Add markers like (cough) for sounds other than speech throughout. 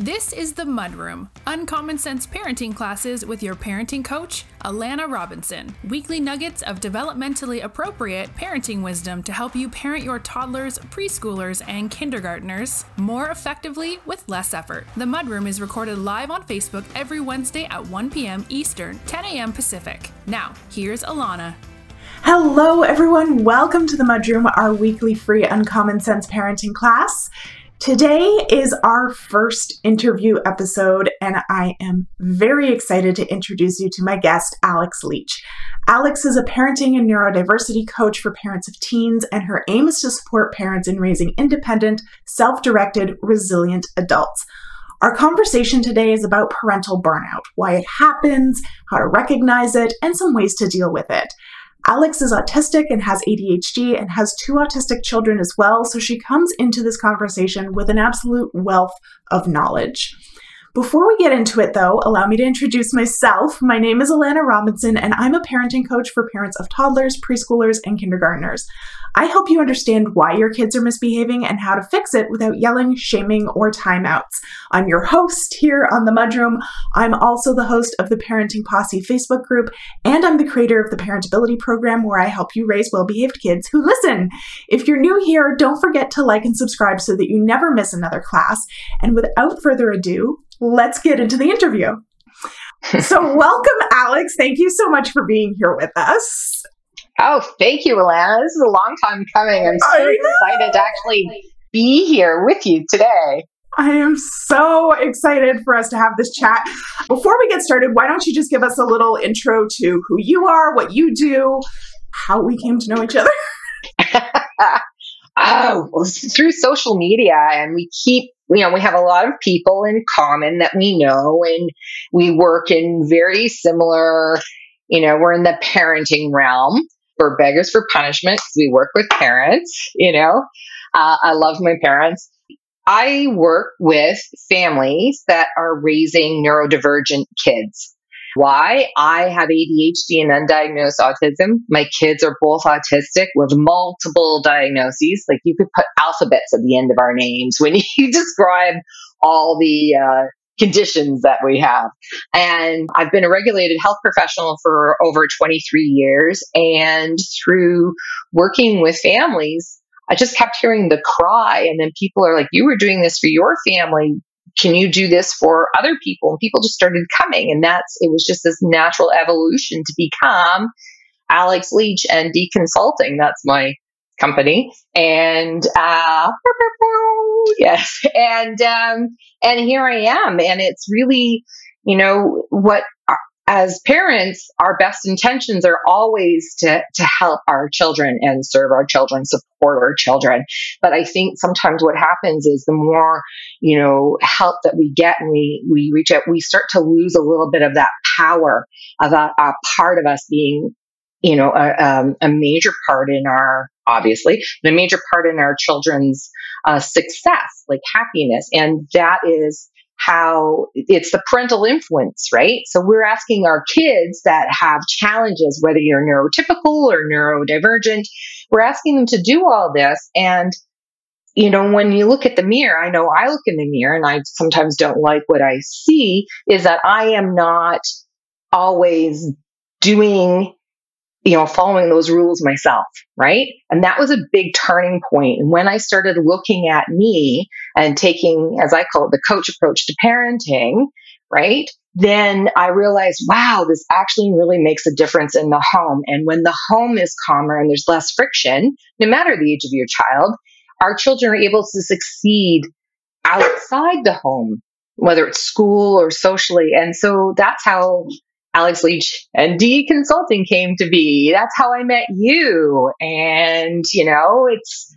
This is the Mudroom, uncommon sense parenting classes with your parenting coach, Alana Robinson. Weekly nuggets of developmentally appropriate parenting wisdom to help you parent your toddlers, preschoolers, and kindergartners more effectively with less effort. The Mudroom is recorded live on Facebook every Wednesday at 1 p.m. Eastern, 10 a.m. Pacific. Now, here's Alana. Hello, everyone. Welcome to the Mudroom, our weekly free uncommon sense parenting class. Today is our first interview episode, and I am very excited to introduce you to my guest, Alex Leech. Alex is a parenting and neurodiversity coach for parents of teens, and her aim is to support parents in raising independent, self directed, resilient adults. Our conversation today is about parental burnout, why it happens, how to recognize it, and some ways to deal with it. Alex is autistic and has ADHD and has two autistic children as well, so she comes into this conversation with an absolute wealth of knowledge. Before we get into it, though, allow me to introduce myself. My name is Alana Robinson, and I'm a parenting coach for parents of toddlers, preschoolers, and kindergartners. I help you understand why your kids are misbehaving and how to fix it without yelling, shaming, or timeouts. I'm your host here on the Mudroom. I'm also the host of the Parenting Posse Facebook group, and I'm the creator of the Parentability program where I help you raise well behaved kids who listen. If you're new here, don't forget to like and subscribe so that you never miss another class. And without further ado, let's get into the interview. so, (laughs) welcome, Alex. Thank you so much for being here with us. Oh, thank you, Alana. This is a long time coming. I'm so excited to actually be here with you today. I am so excited for us to have this chat. Before we get started, why don't you just give us a little intro to who you are, what you do, how we came to know each other? (laughs) oh, well, through social media, and we keep you know, we have a lot of people in common that we know, and we work in very similar, you know, we're in the parenting realm. We're beggars for punishment we work with parents, you know. Uh, I love my parents. I work with families that are raising neurodivergent kids. Why? I have ADHD and undiagnosed autism. My kids are both autistic with multiple diagnoses. Like you could put alphabets at the end of our names when (laughs) you describe all the uh, conditions that we have. And I've been a regulated health professional for over 23 years. And through working with families, I just kept hearing the cry. And then people are like, You were doing this for your family can you do this for other people? And people just started coming. And that's, it was just this natural evolution to become Alex Leech and D Consulting. That's my company. And, uh, (laughs) yes. And, um, and here I am. And it's really, you know, what as parents, our best intentions are always to, to help our children and serve our children, support our children. But I think sometimes what happens is the more, you know, help that we get and we, we reach out, we start to lose a little bit of that power of a, a part of us being, you know, a, um, a major part in our, obviously, the major part in our children's uh, success, like happiness. And that is, how it's the parental influence, right? So we're asking our kids that have challenges, whether you're neurotypical or neurodivergent, we're asking them to do all this. And, you know, when you look at the mirror, I know I look in the mirror and I sometimes don't like what I see is that I am not always doing you know, following those rules myself, right? And that was a big turning point. And when I started looking at me and taking, as I call it, the coach approach to parenting, right? Then I realized, wow, this actually really makes a difference in the home. And when the home is calmer and there's less friction, no matter the age of your child, our children are able to succeed outside the home, whether it's school or socially. And so that's how Alex Leech and D Consulting came to be. That's how I met you. And, you know, it's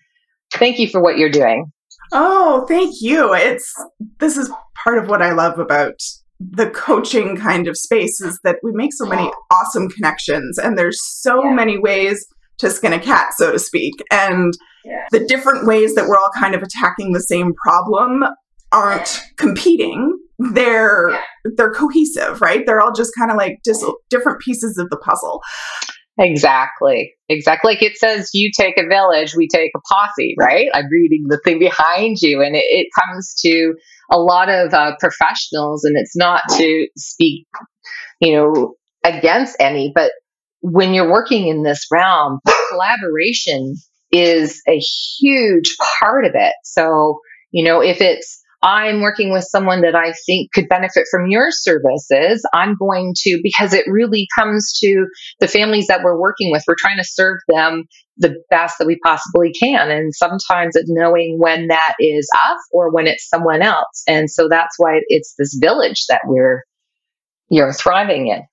thank you for what you're doing. Oh, thank you. It's this is part of what I love about the coaching kind of space is that we make so many awesome connections and there's so yeah. many ways to skin a cat, so to speak. And yeah. the different ways that we're all kind of attacking the same problem aren't competing they're yeah. they're cohesive right? They're all just kind of like dis- different pieces of the puzzle. Exactly. Exactly. Like it says you take a village we take a posse right? I'm reading the thing behind you and it, it comes to a lot of uh, professionals, and it's not to speak, you know, against any, but when you're working in this realm, collaboration is a huge part of it. So, you know, if it's I'm working with someone that I think could benefit from your services, I'm going to, because it really comes to the families that we're working with, we're trying to serve them the best that we possibly can. And sometimes it's knowing when that is us or when it's someone else. And so that's why it's this village that we're, you're thriving in.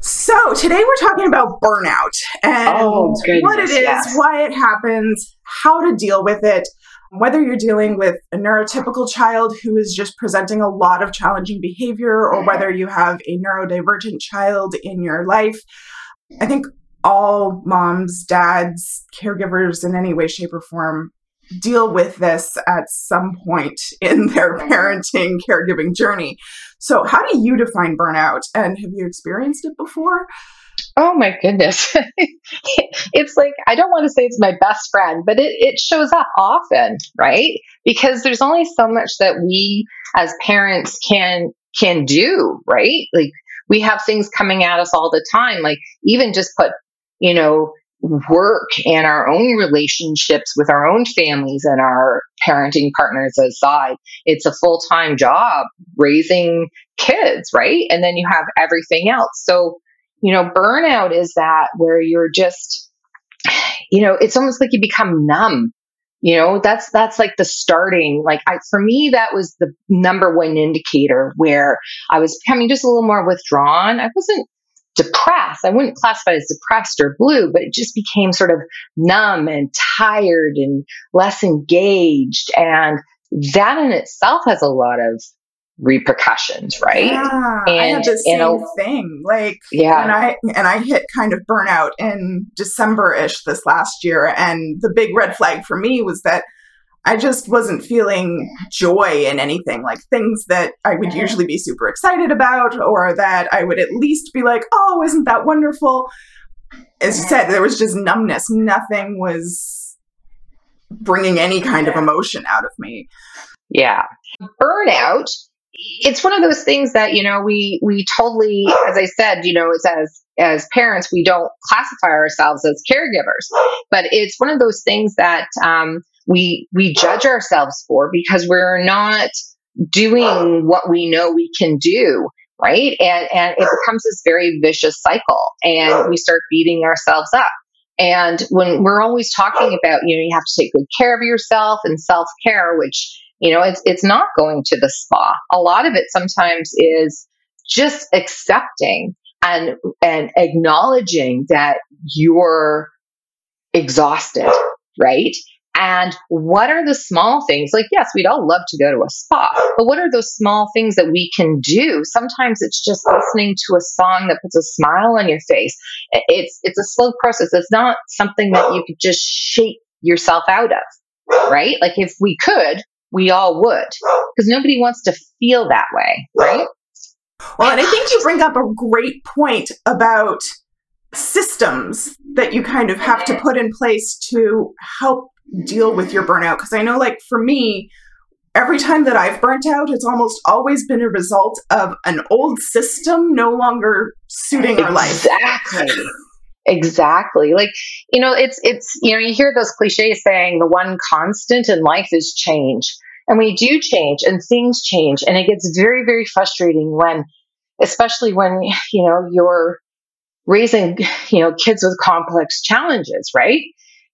So today we're talking about burnout and oh, goodness, what it is, yes. why it happens, how to deal with it whether you're dealing with a neurotypical child who is just presenting a lot of challenging behavior or mm-hmm. whether you have a neurodivergent child in your life, I think all moms, dads, caregivers in any way, shape, or form deal with this at some point in (laughs) their mm-hmm. parenting caregiving journey. So, how do you define burnout and have you experienced it before? Oh my goodness. (laughs) it's like, I don't want to say it's my best friend, but it, it shows up often, right? Because there's only so much that we as parents can, can do, right? Like we have things coming at us all the time. Like even just put, you know, work and our own relationships with our own families and our parenting partners aside. It's a full time job raising kids, right? And then you have everything else. So, you know, burnout is that where you're just, you know, it's almost like you become numb. You know, that's that's like the starting. Like I, for me, that was the number one indicator where I was becoming just a little more withdrawn. I wasn't depressed. I wouldn't classify as depressed or blue, but it just became sort of numb and tired and less engaged. And that in itself has a lot of repercussions, right? Yeah, and, I had the same a, thing. Like, yeah, and I and I hit kind of burnout in December ish this last year, and the big red flag for me was that I just wasn't feeling joy in anything, like things that I would mm-hmm. usually be super excited about, or that I would at least be like, "Oh, isn't that wonderful?" As you mm-hmm. said, there was just numbness. Nothing was bringing any kind of emotion out of me. Yeah. Burnout it's one of those things that you know we we totally as i said you know it's as as parents we don't classify ourselves as caregivers but it's one of those things that um, we we judge ourselves for because we're not doing what we know we can do right? And and it becomes this very vicious cycle and we start beating ourselves up. And when we're always talking about you know you have to take good care of yourself and self-care which you know, it's it's not going to the spa. A lot of it sometimes is just accepting and and acknowledging that you're exhausted, right? And what are the small things? Like, yes, we'd all love to go to a spa, but what are those small things that we can do? Sometimes it's just listening to a song that puts a smile on your face. It's it's a slow process. It's not something that you could just shake yourself out of, right? Like if we could, we all would because nobody wants to feel that way, right? Well, and I think you bring up a great point about systems that you kind of have to put in place to help deal with your burnout. Because I know, like, for me, every time that I've burnt out, it's almost always been a result of an old system no longer suiting our life. Exactly. Exactly. Like, you know, it's, it's, you know, you hear those cliches saying the one constant in life is change. And we do change and things change. And it gets very, very frustrating when, especially when, you know, you're raising, you know, kids with complex challenges, right?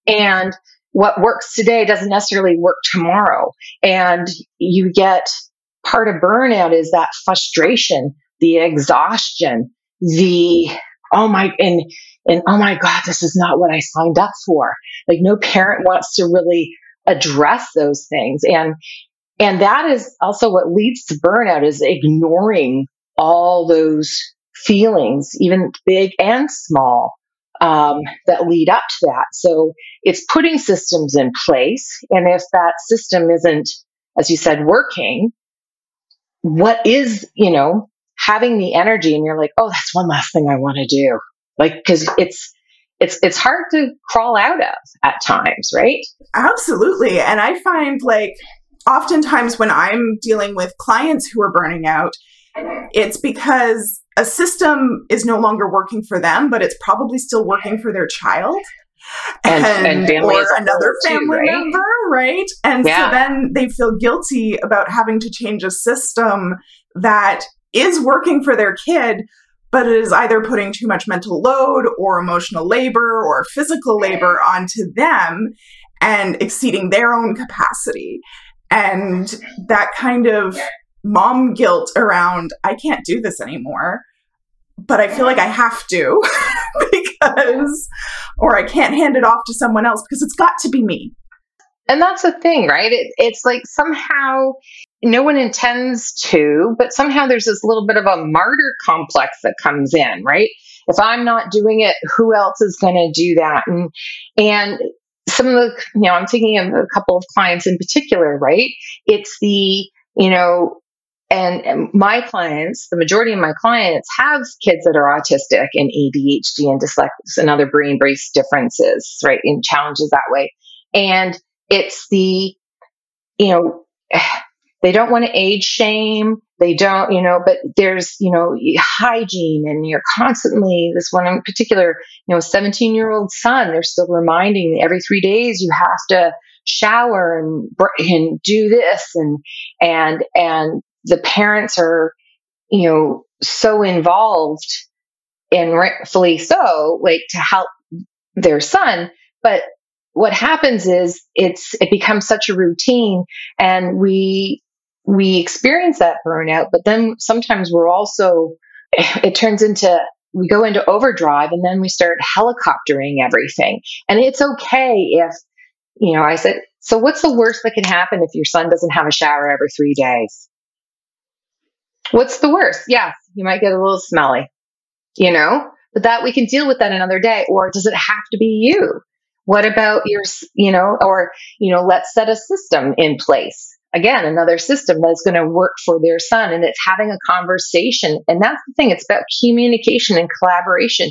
And what works today doesn't necessarily work tomorrow. And you get part of burnout is that frustration, the exhaustion, the, oh my, and, and oh my God, this is not what I signed up for. Like no parent wants to really address those things. And, and that is also what leads to burnout is ignoring all those feelings, even big and small, um, that lead up to that. So it's putting systems in place. And if that system isn't, as you said, working, what is, you know, having the energy and you're like, oh, that's one last thing I want to do. Like, cause it's, it's it's hard to crawl out of at times, right? Absolutely. And I find like oftentimes when I'm dealing with clients who are burning out, it's because a system is no longer working for them, but it's probably still working for their child. And, and, and or another family too, right? member, right? And yeah. so then they feel guilty about having to change a system that is working for their kid, but it is either putting too much mental load or emotional labor or physical labor onto them and exceeding their own capacity. And that kind of mom guilt around, I can't do this anymore, but I feel like I have to (laughs) because, or I can't hand it off to someone else because it's got to be me. And that's the thing, right? It, it's like somehow no one intends to, but somehow there's this little bit of a martyr complex that comes in, right? If I'm not doing it, who else is going to do that? And and some of the, you know, I'm thinking of a couple of clients in particular, right? It's the, you know, and, my clients, the majority of my clients have kids that are autistic and ADHD and dyslexia and other brain based differences, right? And challenges that way. And it's the, you know, they don't want to age shame. They don't, you know, but there's, you know, hygiene and you're constantly, this one in particular, you know, 17 year old son, they're still reminding every three days you have to shower and, and do this and, and, and the parents are, you know, so involved and rightfully so, like to help their son. But what happens is it's, it becomes such a routine and we, we experience that burnout, but then sometimes we're also, (laughs) it turns into, we go into overdrive and then we start helicoptering everything. And it's okay if, you know, I said, so what's the worst that can happen if your son doesn't have a shower every three days? What's the worst? Yes, you might get a little smelly, you know, but that we can deal with that another day. Or does it have to be you? What about your, you know, or, you know, let's set a system in place again, another system that's going to work for their son. And it's having a conversation. And that's the thing, it's about communication and collaboration.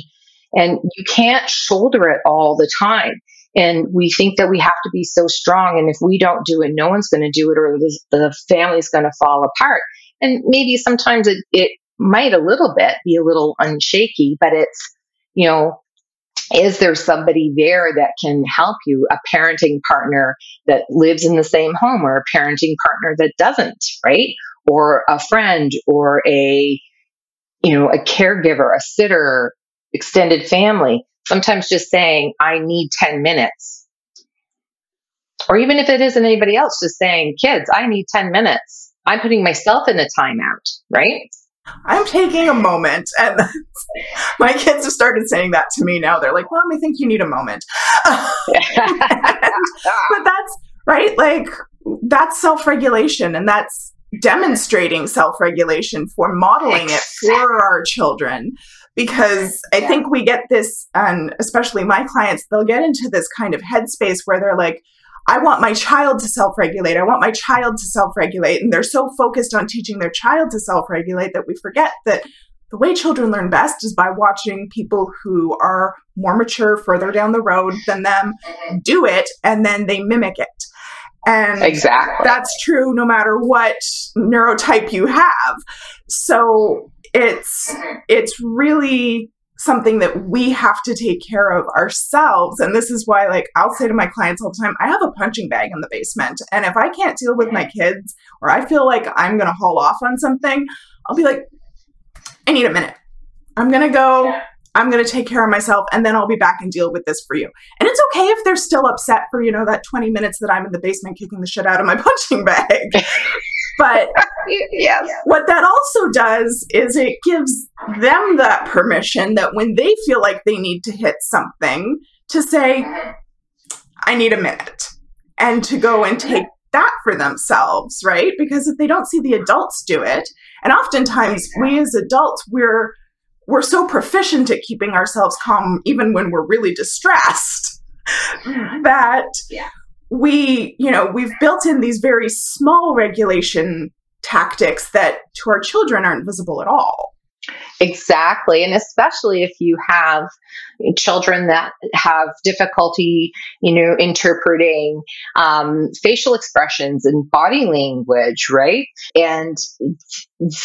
And you can't shoulder it all the time. And we think that we have to be so strong. And if we don't do it, no one's going to do it, or the, family's going to fall apart. And maybe sometimes it, it might a little bit be a little unshaky, but it's, you know, is there somebody there that can help you? A parenting partner that lives in the same home or a parenting partner that doesn't right? Or a friend or a you know a caregiver a sitter extended family sometimes just saying i need 10 minutes. Or even if it isn't anybody else just saying kids i need 10 minutes. I'm putting myself in a timeout right I'm taking a moment. (laughs) And my kids have started saying that to me now. They're like, Mom, I think you need a moment. and, (laughs) but that's right. Like, that's self regulation and that's demonstrating self regulation for modeling it for our children. Because I think we get this, and especially my clients, they'll get into this kind of headspace where they're like, I want my child to self regulate. I want my child to self regulate. And they're so focused on teaching their child to self regulate that we forget that the way children learn best is by watching people who are more mature further down the road than them do it and then they mimic it. And exactly. that's true no matter what neurotype you have. So it's it's really something that we have to take care of ourselves. And this is why, like, I'll say to my clients all the time, I have a punching bag in the basement. And if I can't deal with my kids or I feel like I'm going to haul off on something, I'll be like, I need a minute. I'm going to go. I'm going to take care of myself and then I'll be back and deal with this for you. And it's okay if they're still upset for, you know, that 20 minutes that I'm in the basement kicking the shit out of my (laughs) punching bag. (laughs) But (laughs) yes. what that also does is it gives them that permission that when they feel like they need to hit something, to say, I need a minute, and to go and take that for themselves, right? Because if they don't see the adults do it, and oftentimes we as adults, we're we're so proficient at keeping ourselves calm even when we're really distressed mm-hmm. that yeah we, you know, we've built in these very small regulation tactics that to our children aren't visible at all. Exactly. And especially if you have children that have difficulty, you know, interpreting um, facial expressions and body language, right? And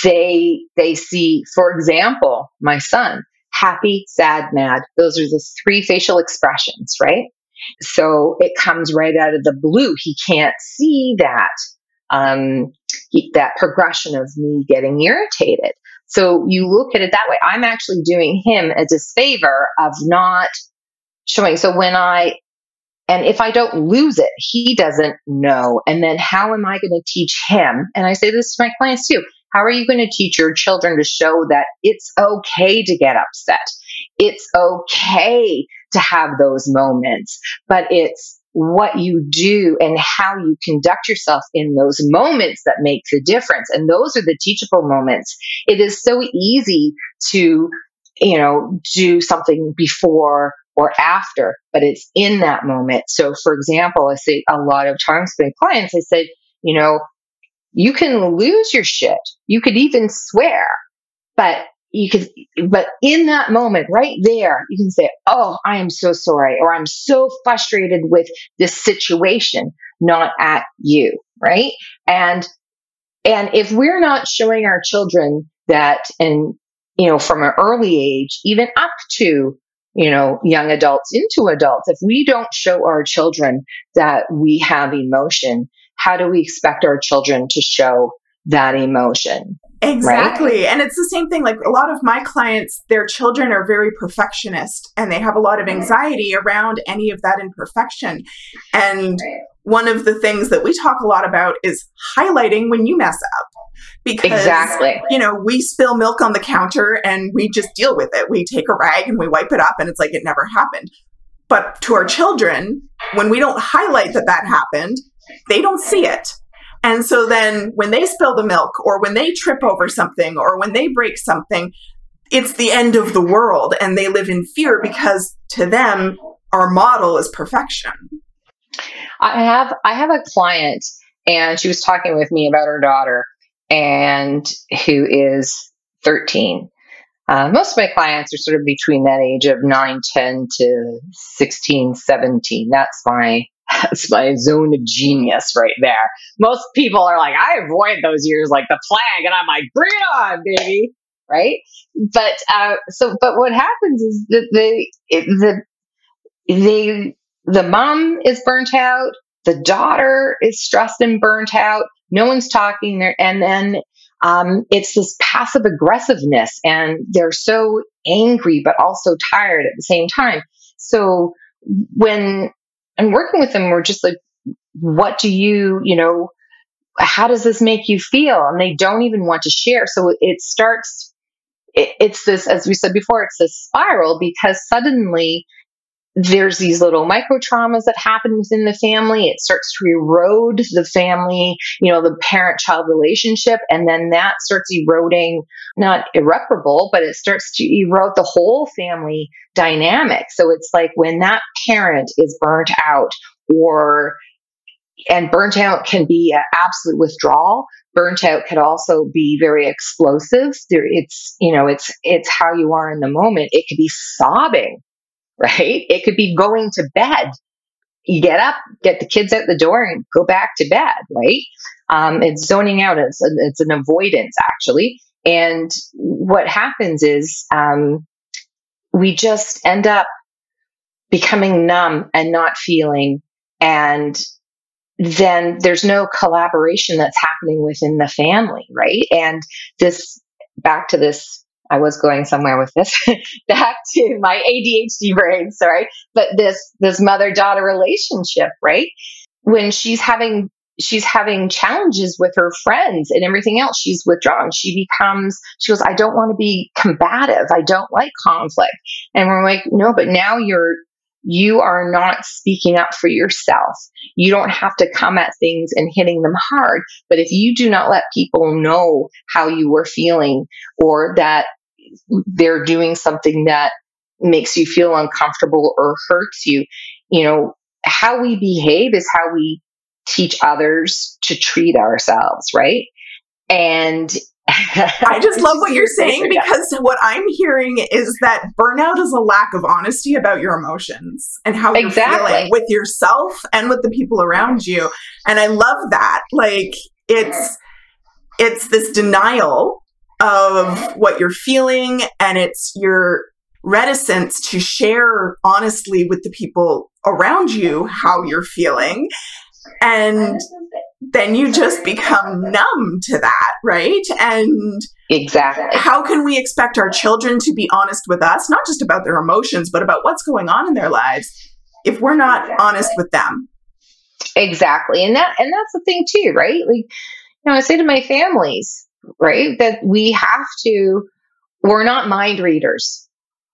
they they see, for example, my son, happy, sad, mad. Those are the three facial expressions, right? So it comes right out of the blue. He can't see that um, he, that progression of me getting irritated. So you look at it that way. I'm actually doing him a disfavor of not showing. So when I, and if I don't lose it, he doesn't know. And then how am I going to teach him? And I say this to my clients too. How are you going to teach your children to show that it's okay to get upset? It's okay to have those moments, but it's what you do and how you conduct yourself in those moments that make the difference. And those are the teachable moments. It is so easy to, you know, do something before or after, but it's in that moment. So, for example, I say a lot of times with clients, I say, you know, you can lose your shit. You could even swear, but you can, but in that moment right there, you can say, Oh, I am so sorry, or I'm so frustrated with this situation, not at you. Right. And, and if we're not showing our children that, and, you know, from an early age, even up to, you know, young adults into adults, if we don't show our children that we have emotion, how do we expect our children to show that emotion? Exactly. Right? And it's the same thing. Like a lot of my clients, their children are very perfectionist and they have a lot of anxiety around any of that imperfection. And one of the things that we talk a lot about is highlighting when you mess up. Because, exactly. you know, we spill milk on the counter and we just deal with it. We take a rag and we wipe it up and it's like it never happened. But to our children, when we don't highlight that that happened, they don't see it. And so then when they spill the milk or when they trip over something or when they break something, it's the end of the world and they live in fear because to them our model is perfection. I have I have a client and she was talking with me about her daughter and who is 13. Uh, most of my clients are sort of between that age of 9, 10 to 16, 17. That's my that's my zone of genius right there. Most people are like, I avoid those years like the plague, and I'm like, bring it on, baby, right? But uh, so, but what happens is that the the the the mom is burnt out, the daughter is stressed and burnt out. No one's talking there, and then um, it's this passive aggressiveness, and they're so angry but also tired at the same time. So when and working with them, we're just like, what do you, you know, how does this make you feel? And they don't even want to share. So it starts, it, it's this, as we said before, it's this spiral because suddenly there's these little micro traumas that happen within the family. It starts to erode the family, you know, the parent child relationship. And then that starts eroding, not irreparable, but it starts to erode the whole family dynamic. So it's like when that parent is burnt out or and burnt out can be absolute withdrawal burnt out could also be very explosive there it's you know it's it's how you are in the moment it could be sobbing right? It could be going to bed. You get up, get the kids out the door, and go back to bed, right? Um, it's zoning out. It's a, it's an avoidance actually. And what happens is um, we just end up becoming numb and not feeling, and then there's no collaboration that's happening within the family, right? And this back to this I was going somewhere with this (laughs) back to my ADHD brain, sorry, but this this mother daughter relationship, right? When she's having she's having challenges with her friends and everything else, she's withdrawn. She becomes she goes, I don't want to be combative. I don't like conflict. And we're like, no, but now you're you are not speaking up for yourself. You don't have to come at things and hitting them hard. But if you do not let people know how you are feeling or that they're doing something that makes you feel uncomfortable or hurts you. You know, how we behave is how we teach others to treat ourselves, right? And I just (laughs) love what you're saying because what I'm hearing is that burnout is a lack of honesty about your emotions and how you're exactly. feeling with yourself and with the people around you. And I love that. Like it's it's this denial of what you're feeling and it's your reticence to share honestly with the people around you how you're feeling. And then you just become numb to that, right? And exactly. How can we expect our children to be honest with us, not just about their emotions, but about what's going on in their lives if we're not honest with them? Exactly. And that and that's the thing too, right? Like you know, I say to my families, right, that we have to we're not mind readers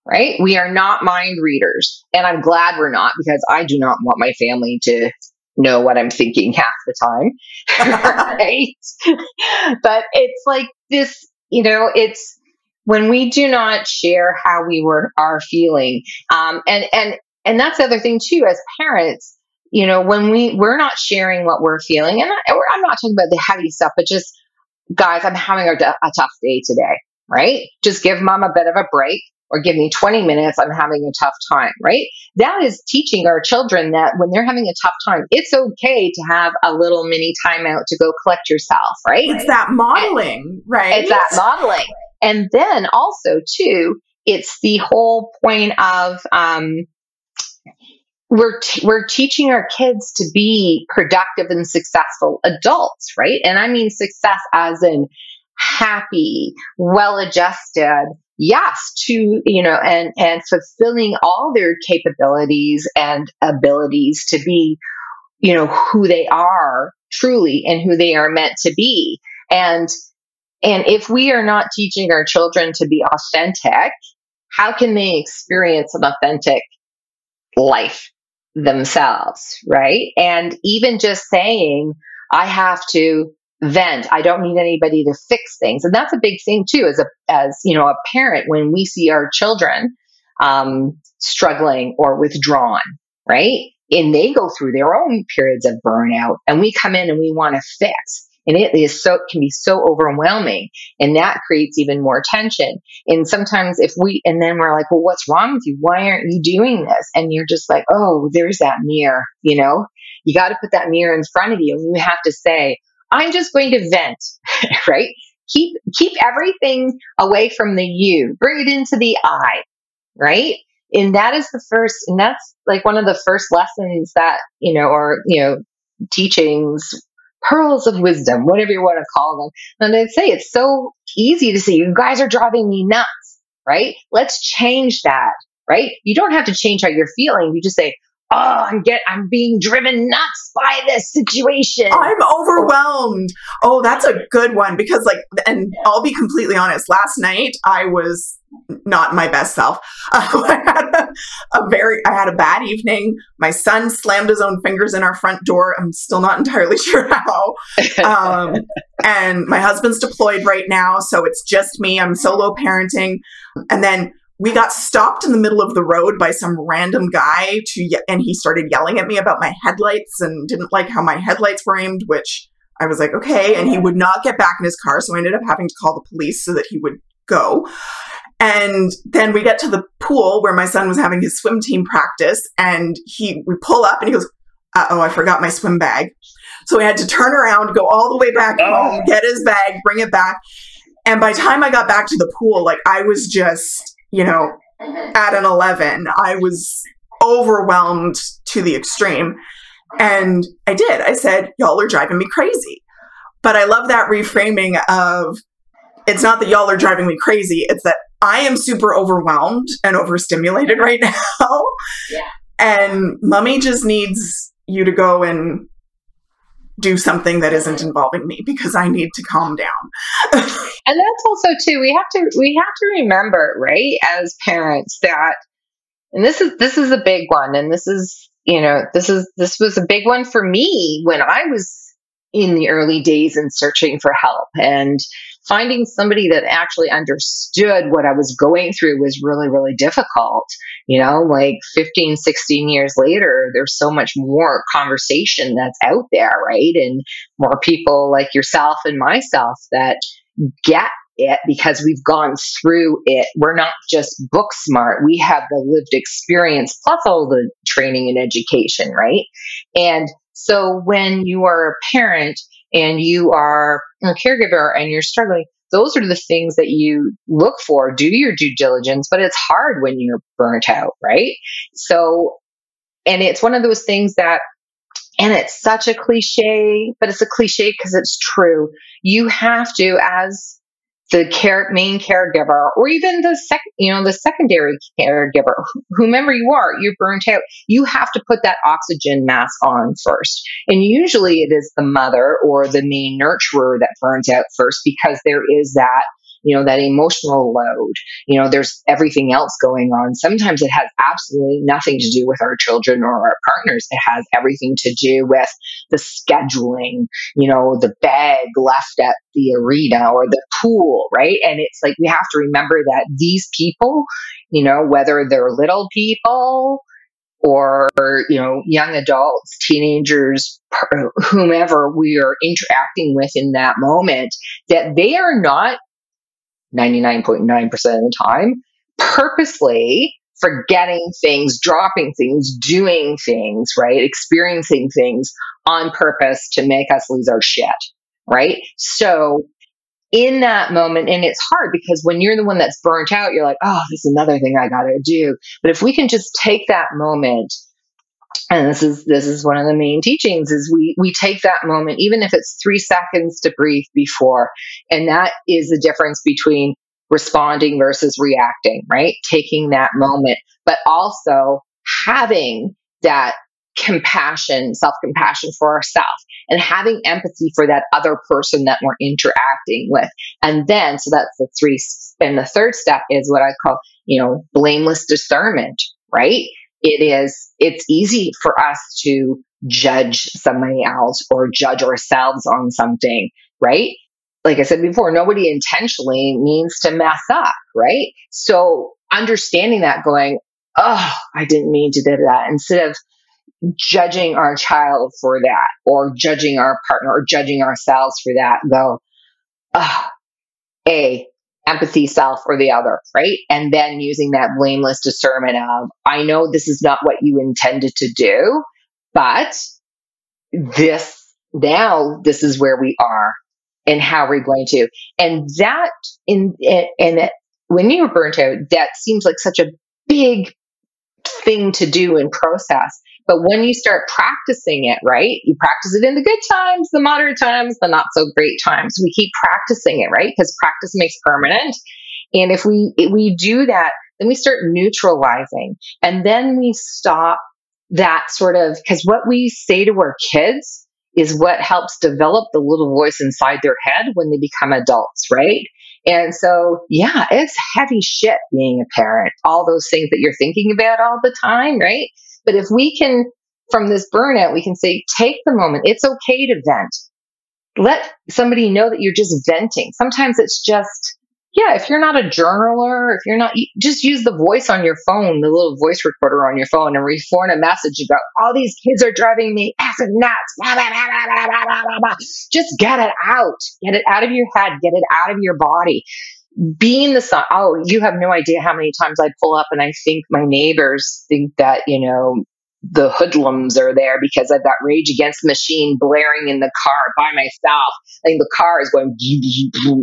right? We are not mind readers. And I'm glad we're not because I do not want my family to know what I'm thinking half the time. (laughs) right? but it's like this, you know, it's when we do not share how we were are feeling. Um, and and and that's the other thing too, as parents, you know, when we we're not sharing what we're feeling, and I, I'm not talking about the heavy stuff, but just guys, I'm having a, a tough day today, right? Just give mom a bit of a break or give me 20 minutes, I'm having a tough time, right? That is teaching our children that when they're having a tough time, it's okay to have a little mini timeout to go collect yourself, right? It's that modeling, right? It's that modeling. And then also, too, it's the whole point of, um, we're t- we're teaching our kids to be productive and successful adults, right? And I mean success as in happy, well-adjusted, yes to you know and and fulfilling all their capabilities and abilities to be you know who they are truly and who they are meant to be. And and if we are not teaching our children to be authentic how can they experience an authentic life themselves right? And even just saying i have to vent. I don't need anybody to fix things. And that's a big thing too, as a, as, you know, a parent, when we see our children, um, struggling or withdrawn, right? And they go through their own periods of burnout and we come in and we want to fix. And it is so, can be so overwhelming. And that creates even more tension. And sometimes if we, and then we're like, well, what's wrong with you? Why aren't you doing this? And you're just like, oh, there's that mirror, you know? You got to put that mirror in front of you and you have to say, I'm just going to vent, (laughs) right? Keep, keep everything away from the you, bring it into the I, right? And that is the first, and that's like one of the first lessons that, you know, or, you know, teachings, pearls of wisdom, whatever you want to call them. And I'd say it's so easy to see you guys are driving me nuts, right? Let's change that, right? You don't have to change how you're feeling. You just say, oh, I'm get, I'm being driven nuts by this situation. I'm overwhelmed. Oh, that's a good one because, like, and I'll be completely honest. Last night I was not my best self. Uh, (laughs) I had a, a, very, I had a bad evening. My son slammed his own fingers in our front door. I'm still not (laughs) entirely sure how. Um, (laughs) and my husband's deployed right now, so it's just me. I'm solo parenting, and then we got stopped in the middle of the road by some random guy to ye- and he started yelling at me about my headlights and didn't like how my headlights were aimed which i was like okay and he would not get back in his car so i ended up having to call the police so that he would go. And then we get to the pool where my son was having his swim team practice and he we pull up and he goes oh i forgot my swim bag. So we had to turn around go all the way back oh. home get his bag bring it back. And by the time i got back to the pool like i was just you know, at an 11, I was overwhelmed to the extreme. And I did. I said, Y'all are driving me crazy. But I love that reframing of it's not that y'all are driving me crazy, it's that I am super overwhelmed and overstimulated (laughs) right now. Yeah. And mummy just needs you to go and do something that isn't involving me because I need to calm down. (laughs) and that's also too we have to we have to remember, right, as parents that and this is this is a big one and this is, you know, this is this was a big one for me when I was in the early days and searching for help and finding somebody that actually understood what I was going through was really, really difficult. You know, like 15, 16 years later, there's so much more conversation that's out there, right? And more people like yourself and myself that get it because we've gone through it. We're not just book smart. We have the lived experience plus all the training and education, right? And so when you are a parent and you are a caregiver and you're struggling, those are the things that you look for. Do your due diligence, but it's hard when you're burnt out, right? So, and it's one of those things that and it's such a cliche, but it's a cliche because it's true. You have to, as the care, main caregiver or even the second, you know, the secondary caregiver, whomever you are, you're burnt out. You have to put that oxygen mask on first. And usually it is the mother or the main nurturer that burns out first because there is that you know, that emotional load. You know, there's everything else going on. Sometimes it has absolutely nothing to do with our children or our partners. It has everything to do with the scheduling, you know, the bag left at the arena or the pool, right? And it's like we have to remember that these people, you know, whether they're little people, or you know young adults teenagers whomever we are interacting with in that moment that they are not 99.9% of the time, purposely forgetting things, dropping things, doing things, right? Experiencing things on purpose to make us lose our shit, right? So in that moment, and it's hard because when you're the one that's burnt out, you're like, oh, this is another thing I got to do. But if we can just take that moment and this is this is one of the main teachings is we we take that moment even if it's 3 seconds to breathe before and that is the difference between responding versus reacting right? Taking that moment but also having that compassion self-compassion for ourselves and having empathy for that other person that we're interacting with. And then so that's the three and the third step is what i call you know blameless discernment right it is it's easy for us to judge somebody else or judge ourselves on something right? Like i said before nobody intentionally means to mess up right? So understanding that going oh i didn't mean to do that instead of judging our child for that or judging our partner or judging ourselves for that go oh, a empathy, self, or the other, right? And then using that blameless discernment of, I know this is not what you intended to do, but this now, this is where we are and how we're going to. And that, in, and when you're burnt out, that seems like such a big thing to do and process. But when you start practicing it, right, you practice it in the good times, the moderate times, the not so great times. We keep practicing it, right? Because practice makes permanent. And if we if we do that, then we start neutralizing, and then we stop that sort of because what we say to our kids is what helps develop the little voice inside their head when they become adults, right? And so, yeah, it's heavy shit being a parent. All those things that you're thinking about all the time, right? But if we can, from this burnout, we can say, take the moment. It's okay to vent. Let somebody know that you're just venting. Sometimes it's just, yeah, if you're not a journaler, if you're not, just use the voice on your phone, the little voice recorder on your phone and record a message about all these kids are driving me effing nuts. Blah, blah, blah, just get it out. Get it out of your head. Get it out of your body being the son, oh, you have no idea how many times I pull up and I think my neighbors think that, you know, the hoodlums are there because I've got Rage Against the Machine blaring in the car by myself. I the car is going,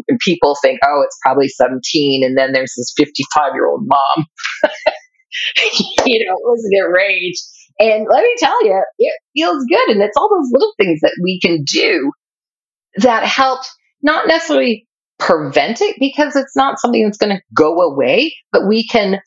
and people think, oh, it's probably 17. And then there's this 55 year old mom, (laughs) you know, listen to Rage. And let me tell you, it feels good. And it's all those little things that we can do that help not necessarily prevent it because it's not something that's going to go away, but we can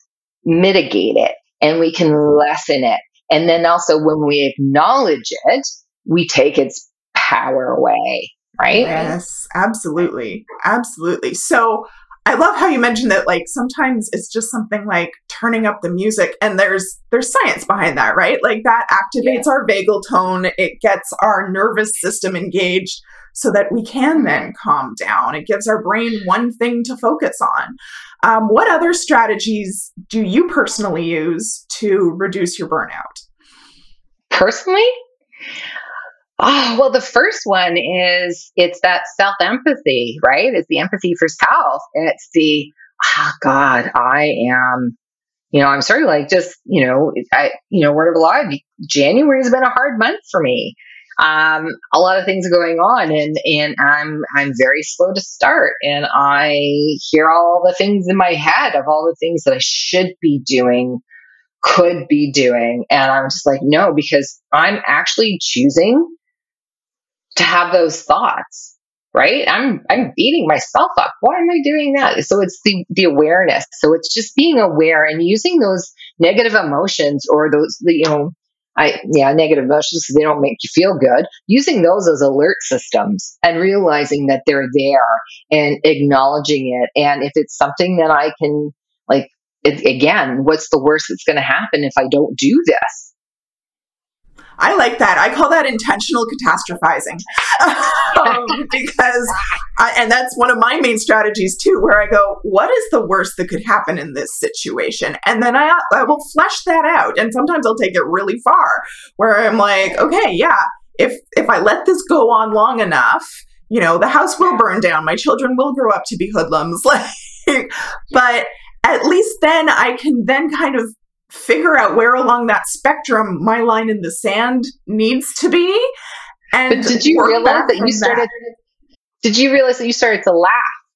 mitigate it and we can lessen it. And then also when we acknowledge it, we take its power away, right? Yes, absolutely. Absolutely. So I love how you mentioned that like sometimes it's just something like turning up the music and there's there's science behind that, right? Like that activates yeah. our vagal tone, it gets our nervous system engaged so that we can then calm down. It gives our brain one thing to focus on. Um, what other strategies do you personally use to reduce your burnout? Personally, Oh, well, the first one is it's that self empathy, right? It's the empathy for self. It's the, oh God, I am, you know, I'm sorry, like just, you know, I, you know, word of life, January has been a hard month for me. Um, a lot of things are going on and, and I'm, I'm very slow to start and I hear all the things in my head of all the things that I should be doing, could be doing. And I'm just like, no, because I'm actually choosing to have those thoughts right? I'm i'm beating myself up. Why am i doing that? So it's the the awareness. So it's just being aware and using those negative emotions or those you know I yeah, negative emotions they don't make you feel good. Using those as alert systems and realizing that they're there and acknowledging it. And if it's something that I can like it, again, what's the worst that's going to happen if I don't do this? I like that. I call that intentional catastrophizing um, (laughs) (laughs) because, I, and that's one of my main strategies too, where I go, what is the worst that could happen in this situation? And then I, I will flesh that out. And sometimes I'll take it really far where I'm like, okay, yeah, if, if I let this go on long enough, you know, the house will burn down. My children will grow up to be hoodlums. (laughs) Like, but at least then I can then kind of figure out where along that spectrum my line in the sand needs to be. And but did you realize that you started? That. Did you realize that you started to laugh?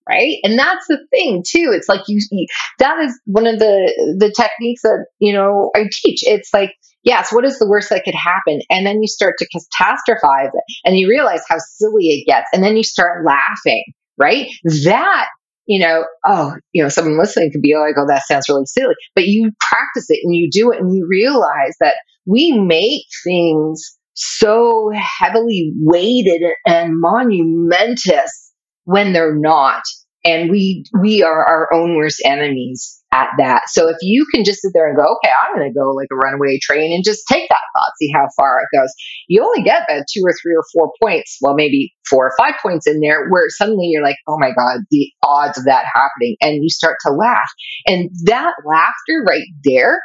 Right, and that's the thing too. It's like you, you that is one of the the techniques that you know I teach. It's like yes, what is the worst that could happen? And then you start to catastrophize it and you realize how silly it gets. And then you start laughing, right? That you know, oh, you know, someone listening could be like, oh, that sounds really silly. But you practice it and you do it and you realize that we make things so heavily weighted and monumentous when they're not. And we we are our own worst enemies at that. So if you can just sit there and go, okay, I'm going to go like a runaway train and just take that thought, see how far it goes. You only get about two or three or four points, well, maybe four or five points in there where suddenly you're like, oh my God, the odds of that happening. And you start to laugh. And that laughter right there,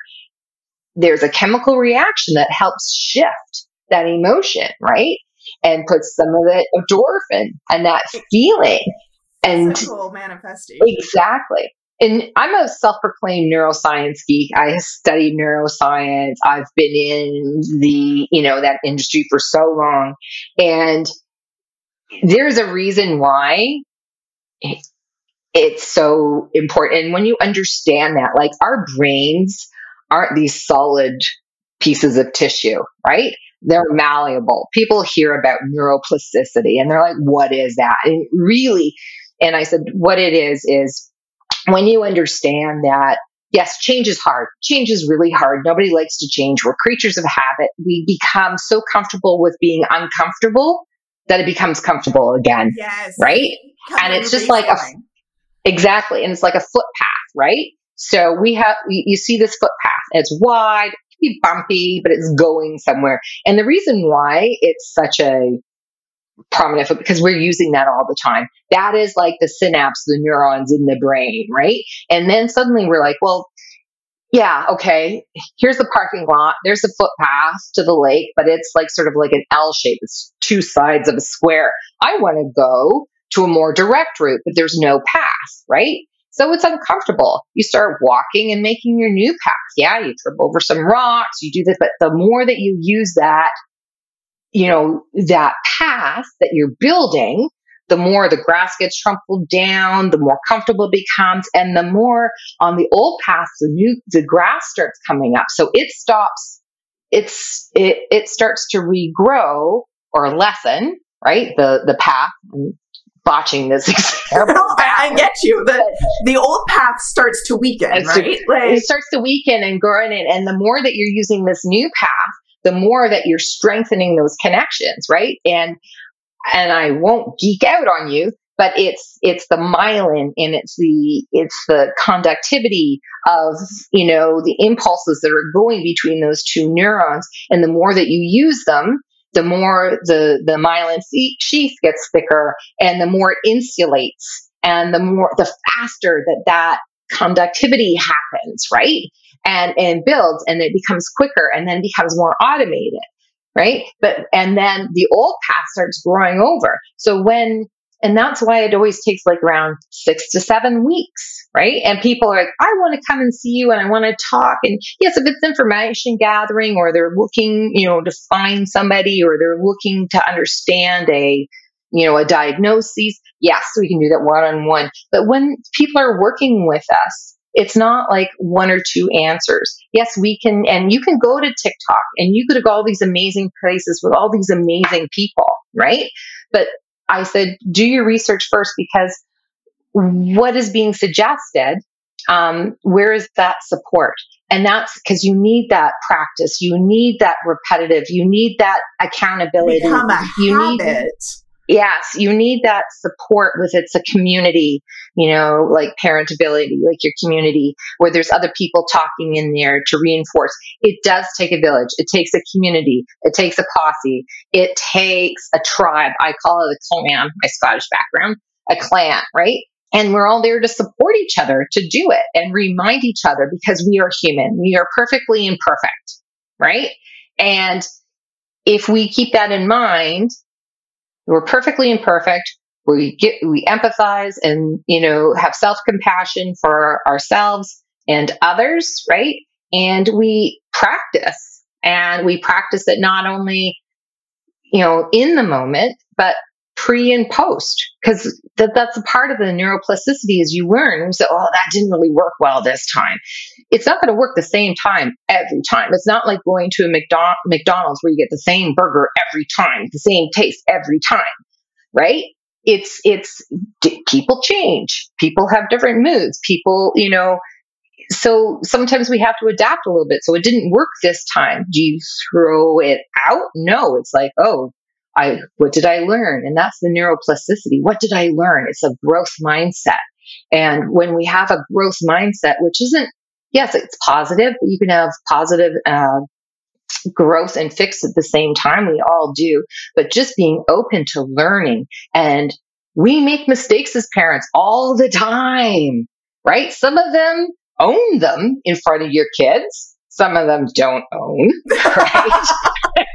there's a chemical reaction that helps shift that emotion, right? And puts some of it endorphin and that feeling. And manifesting. Exactly and I'm a self-proclaimed neuroscience geek. I studied neuroscience. I've been in the, you know, that industry for so long. And there's a reason why it's so important. And when you understand that, like our brains aren't these solid pieces of tissue, right? They're malleable. People hear about neuroplasticity and they're like, what is that? And really, and I said, what it is, is when you understand that yes, change is hard. Change is really hard. Nobody likes to change. We're creatures of habit. We become so comfortable with being uncomfortable that it becomes comfortable again. Yes. Right? and it's just like a exactly, and it's like a footpath, right? So we have you see this footpath. It's wide, it can be bumpy, but it's going somewhere. And the reason why it's such a prominent because we're using that all the time. That is like the synapse, the neurons in the brain, right? And then suddenly we're like, well, yeah, okay, here's the parking lot. There's a footpath to the lake, but it's like sort of like an L shape. It's two sides of a square. I want to go to a more direct route, but there's no path, right? So it's uncomfortable. You start walking and making your new path. Yeah, you trip over some rocks, you do this, but the more that you use that you know, that path that you're building, the more the grass gets trampled down, the more comfortable it becomes, and the more on the old path, the new the grass starts coming up. So it stops, it's it it starts to regrow or lessen, right? The the path. I'm botching this (laughs) example. I get you. The the old path starts to weaken, right? Like, it starts to weaken and grow in it. And the more that you're using this new path, the more that you're strengthening those connections, right? And and I won't geek out on you, but it's it's the myelin and it's the it's the conductivity of you know the impulses that are going between those two neurons and the more that you use them the more the the myelin sheath gets thicker and the more it insulates and the more the faster that that conductivity happens right and and builds and it becomes quicker and then becomes more automated right? But, and then the old path starts growing over. So when, and that's why it always takes like around six to seven weeks, right? And people are like, I want to come and see you and I want to talk. And yes, if it's information gathering or they're looking, you know, to find somebody or they're looking to understand a, you know, a diagnosis, yes, we can do that one on one. But when people are working with us, it's not like one or two answers. Yes, we can, and you can go to TikTok and you could go all these amazing places with all these amazing people, right? But I said, do your research first because what is being suggested? Um, where is that support? And that's because you need that practice. You need that repetitive. You need that accountability. Become a you habit. need yes, you need that support with it's a community, you know, like parentability, like your community where there's other people talking in there to reinforce. It does take a village. It takes a community. It takes a posse. It takes a tribe. I call it a clan, my Scottish background, a clan, right? And we're all there to support each other to do it and remind each other because we are human. We are perfectly imperfect, right? And if we keep that in mind, we're perfectly imperfect. We get, we empathize and, you know, have self compassion for ourselves and others, right? And we practice and we practice it not only, you know, in the moment, but pre and post because that, that's a part of the neuroplasticity is you learn you say oh that didn't really work well this time. It's not going to work the same time every time. It's not like going to a mcdonald's where you get the same burger every time the same taste every time right? It's it's people change. People have different moods. People you know so sometimes we have to adapt a little bit. So it didn't work this time. Do you throw it out? No. It's like oh I what did I learn? And that's the neuroplasticity. What did I learn? It's a growth mindset. And when we have a growth mindset, which isn't yes, it's positive, but you can have positive uh, growth and fix at the same time. We all do, but just being open to learning. And we make mistakes as parents all the time, right? Some of them own them in front of your kids. Some of them don't own, (laughs) right? (laughs)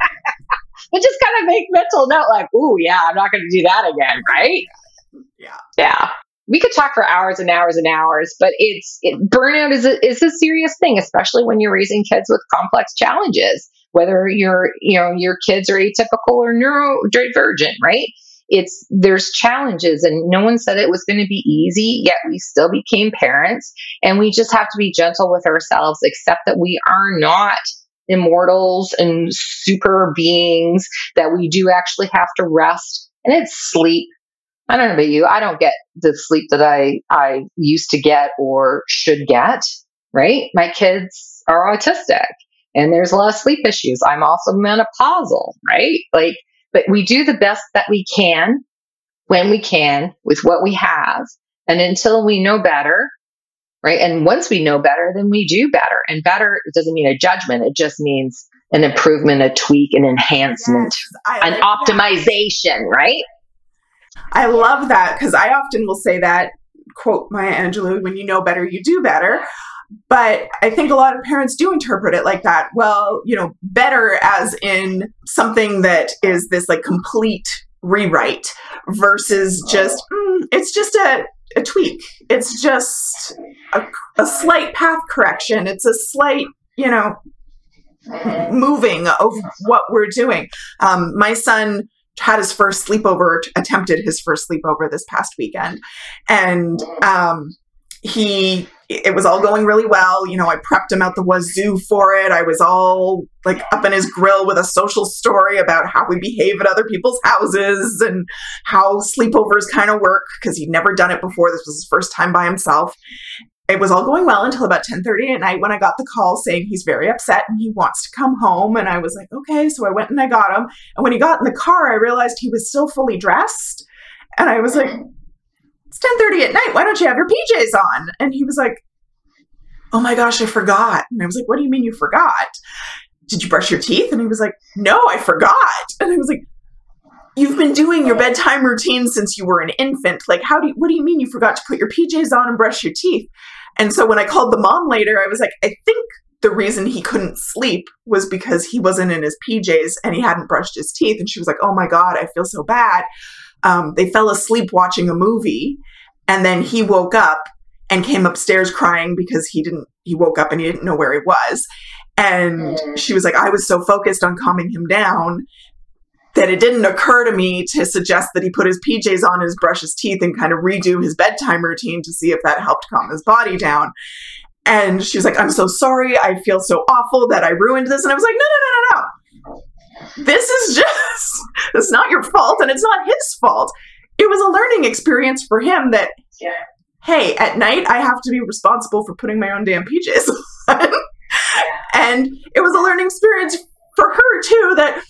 it just kind of make mental note like, ooh, yeah, I'm not going to do that again, right? Yeah. Yeah. We could talk for hours and hours and hours, but it's it, burnout is a, is a serious thing, especially when you're raising kids with complex challenges. Whether you're, you know your kids are atypical or neurodivergent, right? It's there's challenges, and no one said it was going to be easy. Yet we still became parents, and we just have to be gentle with ourselves. Accept that we are not immortals and super beings that we do actually have to rest and it's sleep. I don't know about you. I don't get the sleep that I, I used to get or should get, right? My kids are autistic and there's a lot of sleep issues. I'm also menopausal, right? Like, but we do the best that we can when we can with what we have. And until we know better, right? And once we know better, then we do better. And better doesn't mean a judgment, it just means an improvement, a tweak, an enhancement, yes, an optimization, that. right? I love that because I often will say that quote Maya Angelou when you know better, you do better. But I think a lot of parents do interpret it like that. Well, you know, better as in something that is this like complete rewrite versus just mm, it's just a a tweak. It's just a, a slight path correction. It's a slight, you know, moving of what we're doing. Um, my son had his first sleepover, attempted his first sleepover this past weekend, and um, he it was all going really well. You know, I prepped him out the wazoo for it. I was all like up in his grill with a social story about how we behave at other people's houses and how sleepovers kind of work because he'd never done it before. This was his first time by himself. It was all going well until about 10:30 at night when I got the call saying he's very upset and he wants to come home and I was like, "Okay." So I went and I got him. And when he got in the car, I realized he was still fully dressed. And I was like, it's 10:30 at night. Why don't you have your PJs on? And he was like, Oh my gosh, I forgot. And I was like, What do you mean you forgot? Did you brush your teeth? And he was like, No, I forgot. And I was like, You've been doing your bedtime routine since you were an infant. Like, how do you, what do you mean you forgot to put your PJs on and brush your teeth? And so when I called the mom later, I was like, I think the reason he couldn't sleep was because he wasn't in his PJs and he hadn't brushed his teeth. And she was like, Oh my God, I feel so bad. Um, they fell asleep watching a movie. And then he woke up and came upstairs crying because he didn't, he woke up and he didn't know where he was. And mm. she was like, I was so focused on calming him down that it didn't occur to me to suggest that he put his PJs on and brush his teeth and kind of redo his bedtime routine to see if that helped calm his body down. And she was like, I'm so sorry. I feel so awful that I ruined this. And I was like, no, no, no, no, no. This is just, (laughs) it's not your fault and it's not his fault. It was a learning experience for him that, yeah. hey, at night I have to be responsible for putting my own damn PJs on. and it was a learning experience for her too that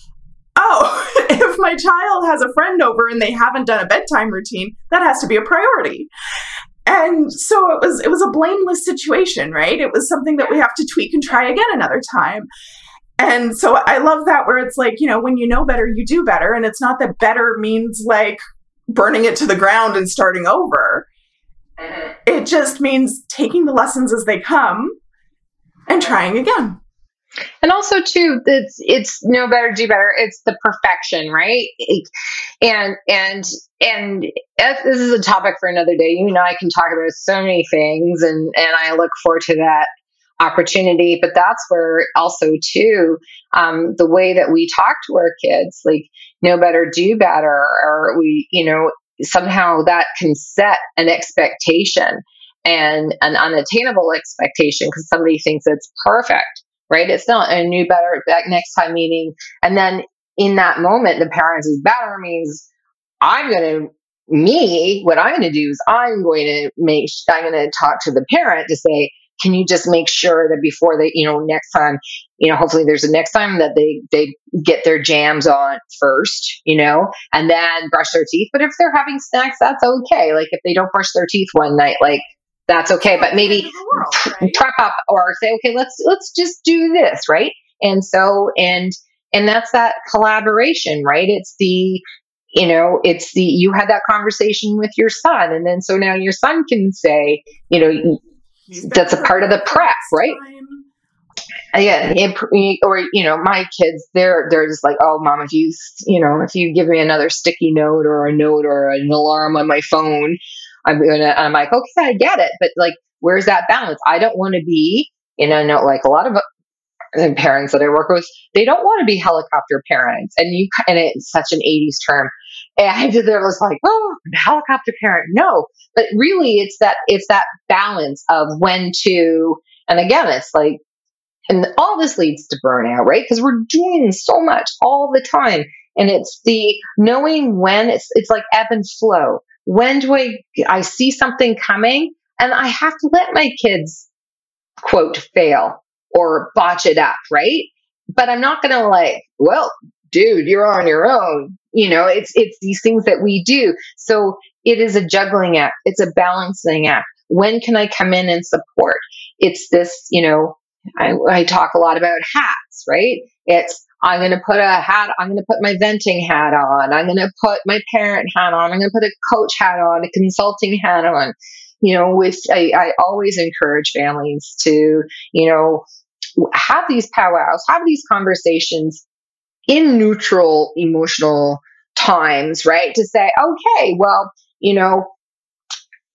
oh, (laughs) if my child has a friend over and they haven't done a bedtime routine, that has to be a priority. And so it was it was a blameless situation, right? It was something that we have to tweak and try again another time. And so I love that where it's like, you know, when you know better, you do better. And it's not that better means like burning it to the ground and starting over. It just means taking the lessons as they come and trying again. And also too, it's it's no better, do better. It's the perfection, right? And and and this is a topic for another day. You and I can talk about so many things, and and I look forward to that opportunity. But that's where also too, um, the way that we talk to our kids, like know better, do better, or we, you know, somehow that can set an expectation and an unattainable expectation because somebody thinks it's perfect right? It's not a new better back next time meeting. And then in that moment, the parents is better means I'm going to, me, what I'm going to do is I'm going to make, I'm going to talk to the parent to say, can you just make sure that before they, you know, next time, you know, hopefully there's a next time that they, they get their jams on first, you know, and then brush their teeth. But if they're having snacks, that's okay. Like if they don't brush their teeth one night, like that's okay. But maybe world, right? prep up or say, okay, let's let's just do this, right? And so and and that's that collaboration, right? It's the you know, it's the you had that conversation with your son, and then so now your son can say, you know, that's a part of the prep, right? yeah it, or you know my kids they're they're just like oh mom if you you know if you give me another sticky note or a note or an alarm on my phone I'm gonna, I'm like, okay, I get it, but like, where's that balance? I don't want to be, I know like a lot of uh, parents that I work with, they don't want to be helicopter parents, and you, and it's such an '80s term, and (laughs) there was like, oh, helicopter parent, no, but really, it's that it's that balance of when to, and again, it's like and all this leads to burnout, right? Because we're doing so much all the time. And it's the knowing when it's, it's like ebb and flow when do I, I see something coming and I have to let my kids quote fail or botch it up, right? But I'm not going to like, well, dude, you're on your own. You know, it's, it's these things that we do. So it is a juggling act. It's a balancing act. When can I come in and support? It's this, you know, I, I talk a lot about hats, right? It's I'm going to put a hat, I'm going to put my venting hat on. I'm going to put my parent hat on. I'm going to put a coach hat on, a consulting hat on. You know, with, I, I always encourage families to, you know, have these powwows, have these conversations in neutral emotional times, right? To say, okay, well, you know,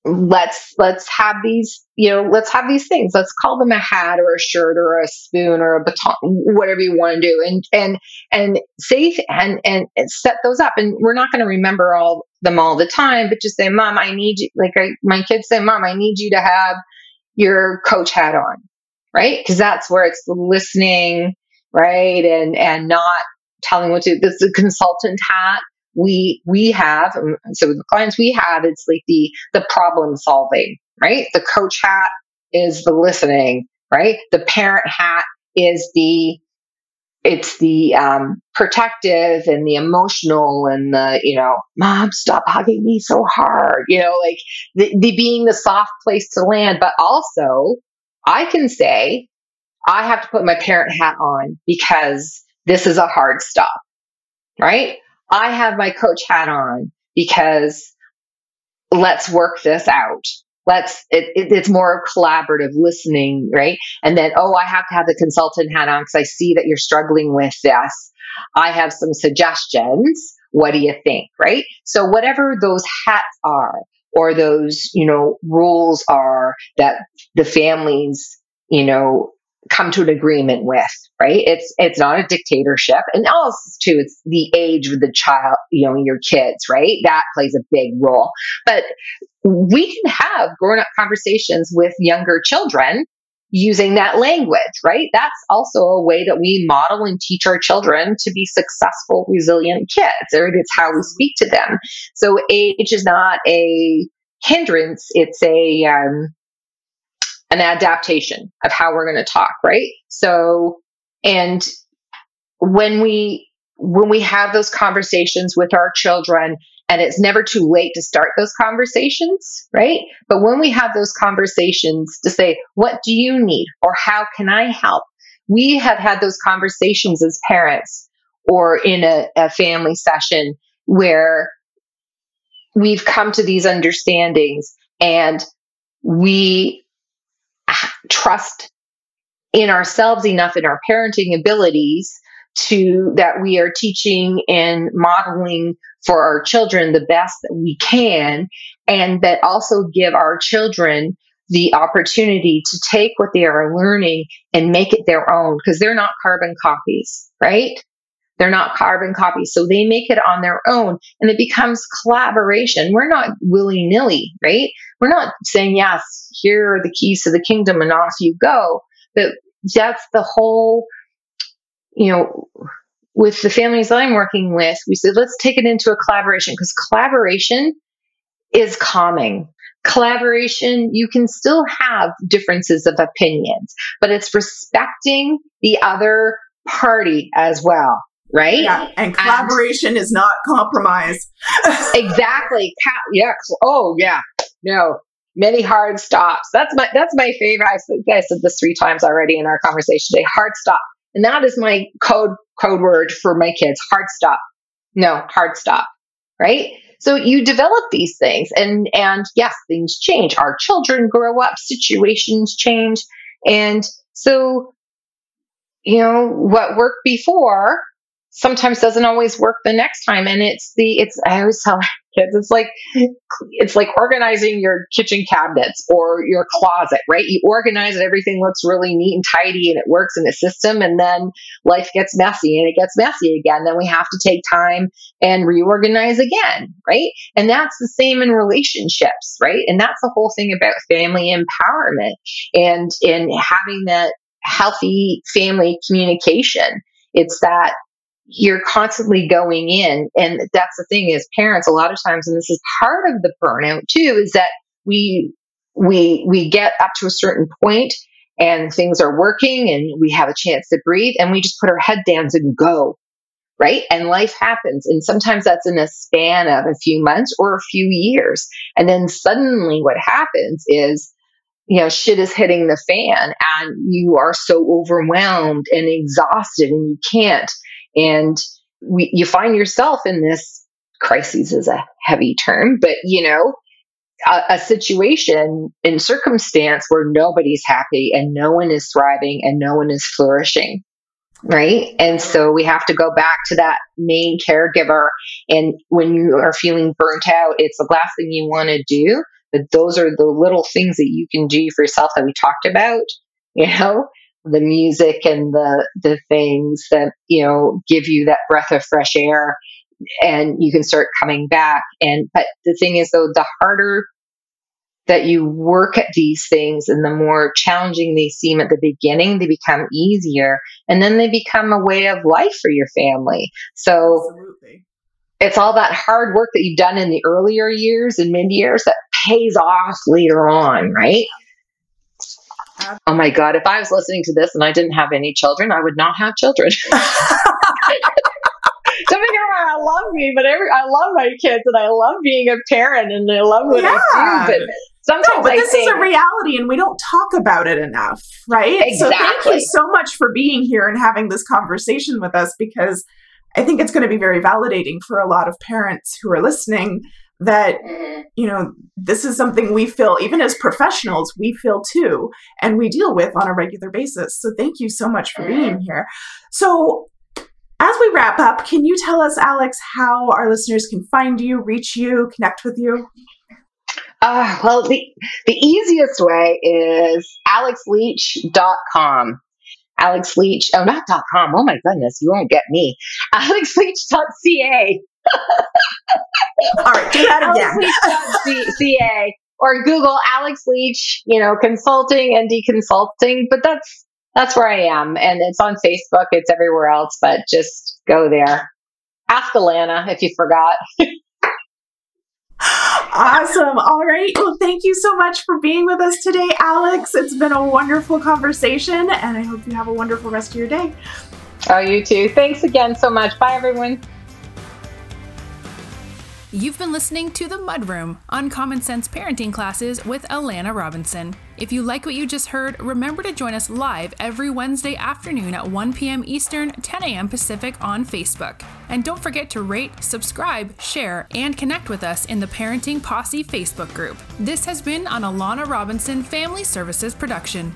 let's let's have these you know let's have these things. Let's call them a hat or a shirt or a spoon or a baton whatever you want to do. And and and safe and and set those up. And we're not going to remember all them all the time but just say mom i need you like I, my kids say mom i need you to have your coach hat on right? Because that's where it's listening right? And and not telling what to this is a consultant hat we we have um, so the clients we have it's like the the problem solving right? The coach hat is the listening right? The parent hat is the it's the um, protective and the emotional and the you know mom stop hugging me so hard you know like the, the being the soft place to land. But also i can say i have to put my parent hat on because this is a hard stop right? I have my coach hat on because let's work this out. let's it, it, it's more collaborative listening right? And then oh i have to have the consultant hat on because i see that you're struggling with this. I have some suggestions. What do you think right? So whatever those hats are or those you know rules are that the families you know come to an agreement with right? It's it's not a dictatorship. And also too it's the age of the child you know your kids right? That plays a big role. But we can have grown up conversations with younger children using that language right? That's also a way that we model and teach our children to be successful resilient kids or it's how we speak to them. So age is not a hindrance. It's a um, an adaptation of how we're going to talk, right? So, and when we when we have those conversations with our children and it's never too late to start those conversations, right? But when we have those conversations to say, what do you need or how can I help? We have had those conversations as parents or in a, a family session where we've come to these understandings and we trust in ourselves enough in our parenting abilities to that we are teaching and modeling for our children the best that we can and that also give our children the opportunity to take what they are learning and make it their own because they're not carbon copies right they're not carbon copies. So they make it on their own and it becomes collaboration. We're not willy nilly, right? We're not saying, yes, here are the keys to the kingdom and off you go. But that's the whole, you know, with the families that I'm working with, we said, let's take it into a collaboration because collaboration is calming. Collaboration, you can still have differences of opinions, but it's respecting the other party as well right? Yeah, and collaboration and, is not compromise. (laughs) exactly. yeah. Oh, yeah. No. Many hard stops. That's my that's my favorite. I said, I said this three times already in our conversation today. Hard stop, and that is my code code word for my kids. Hard stop. No, hard stop. Right. So you develop these things, and and yes, things change. Our children grow up, situations change, and so you know what worked before sometimes doesn't always work the next time. And it's the, it's, I always tell kids, it's like, it's like organizing your kitchen cabinets or your closet, right? You organize it, everything looks really neat and tidy and it works in the system. And then life gets messy and it gets messy again. Then we have to take time and reorganize again, right? And that's the same in relationships, right? And that's the whole thing about family empowerment and, and having that healthy family communication. It's that you're constantly going in. And that's the thing is parents, a lot of times, and this is part of the burnout too, is that we, we, we get up to a certain point and things are working and we have a chance to breathe and we just put our head down and go. Right. And life happens. And sometimes that's in a span of a few months or a few years. And then suddenly what happens is, you know, shit is hitting the fan and you are so overwhelmed and exhausted and you can't and we, you find yourself in this crisis is a heavy term, but you know, a, a situation in circumstance where nobody's happy and no one is thriving and no one is flourishing right? And so we have to go back to that main caregiver. And when you are feeling burnt out, it's the last thing you want to do. But those are the little things that you can do for yourself that we talked about, you know, the music and the the things that you know give you that breath of fresh air and you can start coming back. And but the thing is though the harder that you work at these things and the more challenging they seem at the beginning they become easier and then they become a way of life for your family. So Absolutely. it's all that hard work that you've done in the earlier years and mid years that pays off later on right Oh my God, if I was listening to this and I didn't have any children, I would not have children. Don't me wrong, I love me, but every, I love my kids and I love being a parent and I love what yeah. I do. But sometimes no, but I this think, is a reality and we don't talk about it enough, right? Exactly. So thank you so much for being here and having this conversation with us because I think it's going to be very validating for a lot of parents who are listening that mm-hmm. you know this is something we feel even as professionals we feel too and we deal with on a regular basis so thank you so much for being mm-hmm. here so as we wrap up can you tell us alex how our listeners can find you reach you connect with you uh, well the, the easiest way is alexleech.com Alex Leech. Oh, not .com. Oh my goodness, you won't get me. (laughs) AlexLeech.ca. (laughs) All right, do that again. CA (laughs) or Google Alex Leech, you know, consulting and deconsulting. But that's that's where I am, and it's on Facebook. It's everywhere else, but just go there. Ask Alana if you forgot. (laughs) awesome. All right. Well, thank you so much for being with us today, Alex. It's been a wonderful conversation, and I hope you have a wonderful rest of your day. Oh, you too. Thanks again so much. Bye, everyone. You've been listening to The Mudroom Uncommon Sense Parenting Classes with Alana Robinson. If you like what you just heard, remember to join us live every Wednesday afternoon at 1 p.m. Eastern, 10 a.m. Pacific on Facebook. And don't forget to rate, subscribe, share, and connect with us in the Parenting Posse Facebook group. This has been an Alana Robinson Family Services production.